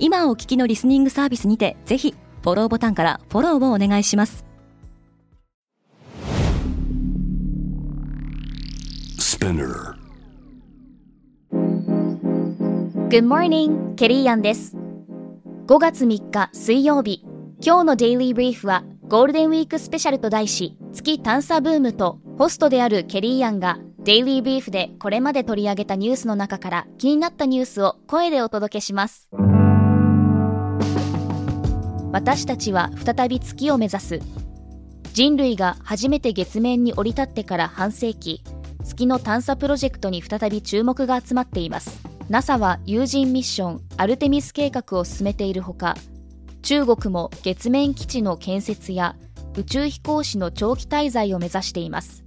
今お聞きのリスニングサービスにてぜひフォローボタンからフォローをお願いします。Good morning, ケリーアンです。5月3日水曜日。今日のデイリーブリーフはゴールデンウィークスペシャルと題し月探査ブームとホストであるケリーアンがデイリーブリーフでこれまで取り上げたニュースの中から気になったニュースを声でお届けします私たちは再び月を目指す。人類が初めて月面に降り立ってから半世紀月の探査プロジェクトに再び注目が集まっています。NASA は有人ミッションアルテミス計画を進めているほか中国も月面基地の建設や宇宙飛行士の長期滞在を目指しています。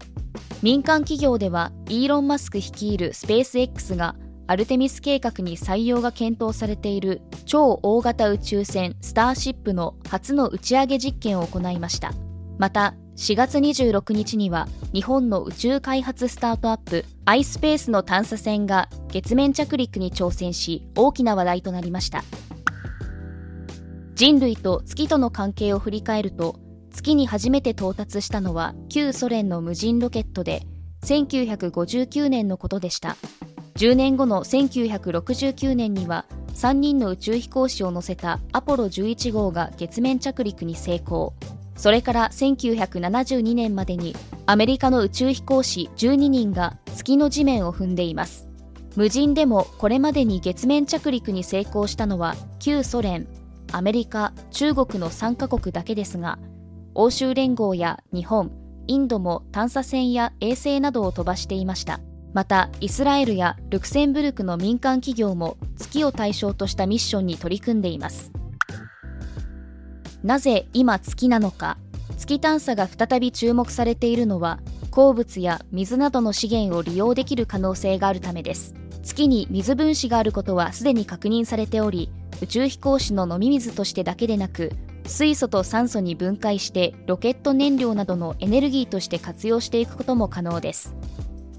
民間企業ではイーロン・マスク率いるスペース X がアルテミス計画に採用が検討されている超大型宇宙船スターシップの初の打ち上げ実験を行いました。また4月26日には日本の宇宙開発スタートアップ iSpace の探査船が月面着陸に挑戦し大きな話題となりました。人類と月との関係を振り返ると月に初めて到達したのは旧ソ連の無人ロケットで1959年のことでした。10年後の1969年には3人の宇宙飛行士を乗せたアポロ11号が月面着陸に成功。それから1972年までにアメリカの宇宙飛行士12人が月の地面を踏んでいます。無人でもこれまでに月面着陸に成功したのは旧ソ連アメリカ中国の3カ国だけですが欧州連合や日本インドも探査船や衛星などを飛ばしていました。またイスラエルやルクセンブルクの民間企業も月を対象としたミッションに取り組んでいます。なぜ今月なのか月探査が再び注目されているのは鉱物や水などの資源を利用できる可能性があるためです。月に水分子があることはすでに確認されており宇宙飛行士の飲み水としてだけでなく水素と酸素に分解してロケット燃料などのエネルギーとして活用していくことも可能です。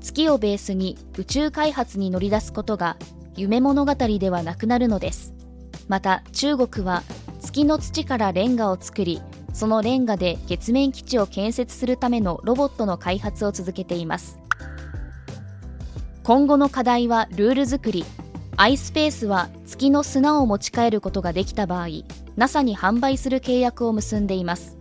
月をベースに宇宙開発に乗り出すことが夢物語ではなくなるのです。また中国は月の土からレンガを作りそのレンガで月面基地を建設するためのロボットの開発を続けています。今後の課題はルール作り。iSpace は月の砂を持ち帰ることができた場合 NASA に販売する契約を結んでいます。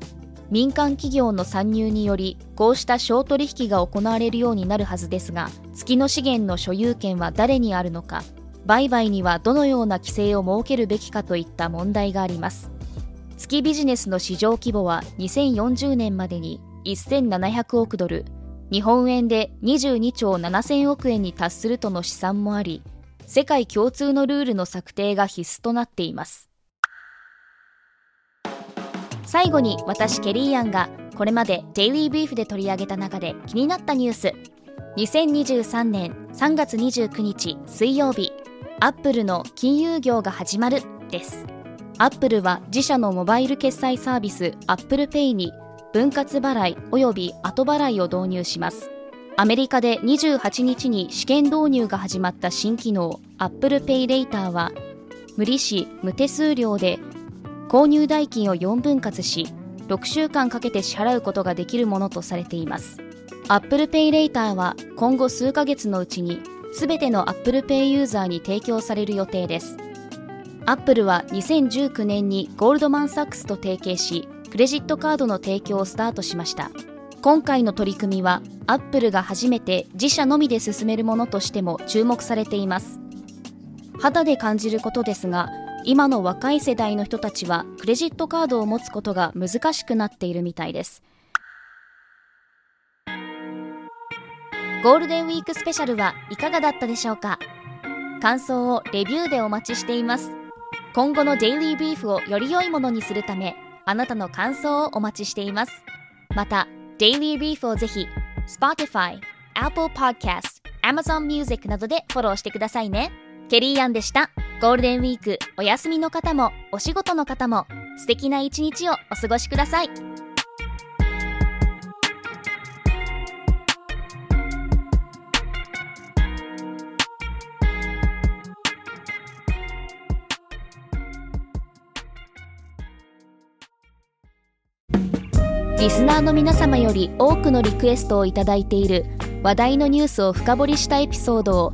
民間企業の参入によりこうした小取引が行われるようになるはずですが月の資源の所有権は誰にあるのか売買にはどのような規制を設けるべきかといった問題があります。月ビジネスの市場規模は2040年までに1700億ドル。日本円で22兆7000億円に達するとの試算もあり世界共通のルールの策定が必須となっています。最後に私ケリーアンがこれまでデイリービーフで取り上げた中で気になったニュース。2023年3月29日水曜日アップルの金融業が始まるです。アップルは自社のモバイル決済サービス Apple Pay に分割払い及び後払いを導入します。アメリカで28日に試験導入が始まった新機能 Apple Pay Later は無利子無手数料で購入代金を4分割し6週間かけて支払うことができるものとされています。Apple Pay Later は今後数ヶ月のうちに全ての Apple Pay ユーザーに提供される予定です。アップルは2019年にゴールドマン・サックスと提携しクレジットカードの提供をスタートしました。今回の取り組みはアップルが初めて自社のみで進めるものとしても注目されています。肌で感じることですが今の若い世代の人たちはクレジットカードを持つことが難しくなっているみたいです。ゴールデンウィークスペシャルはいかがだったでしょうか？感想をレビューでお待ちしています。今後のデイリービーフをより良いものにするためあなたの感想をお待ちしています。またデイリービーフをぜひ Spotify、Apple Podcast、Amazon Music などでフォローしてくださいね。ケリーアンでした。ゴールデンウィークお休みの方もお仕事の方も素敵な一日をお過ごしください。リスナーの皆様より多くのリクエストをいただいている話題のニュースを深掘りしたエピソードを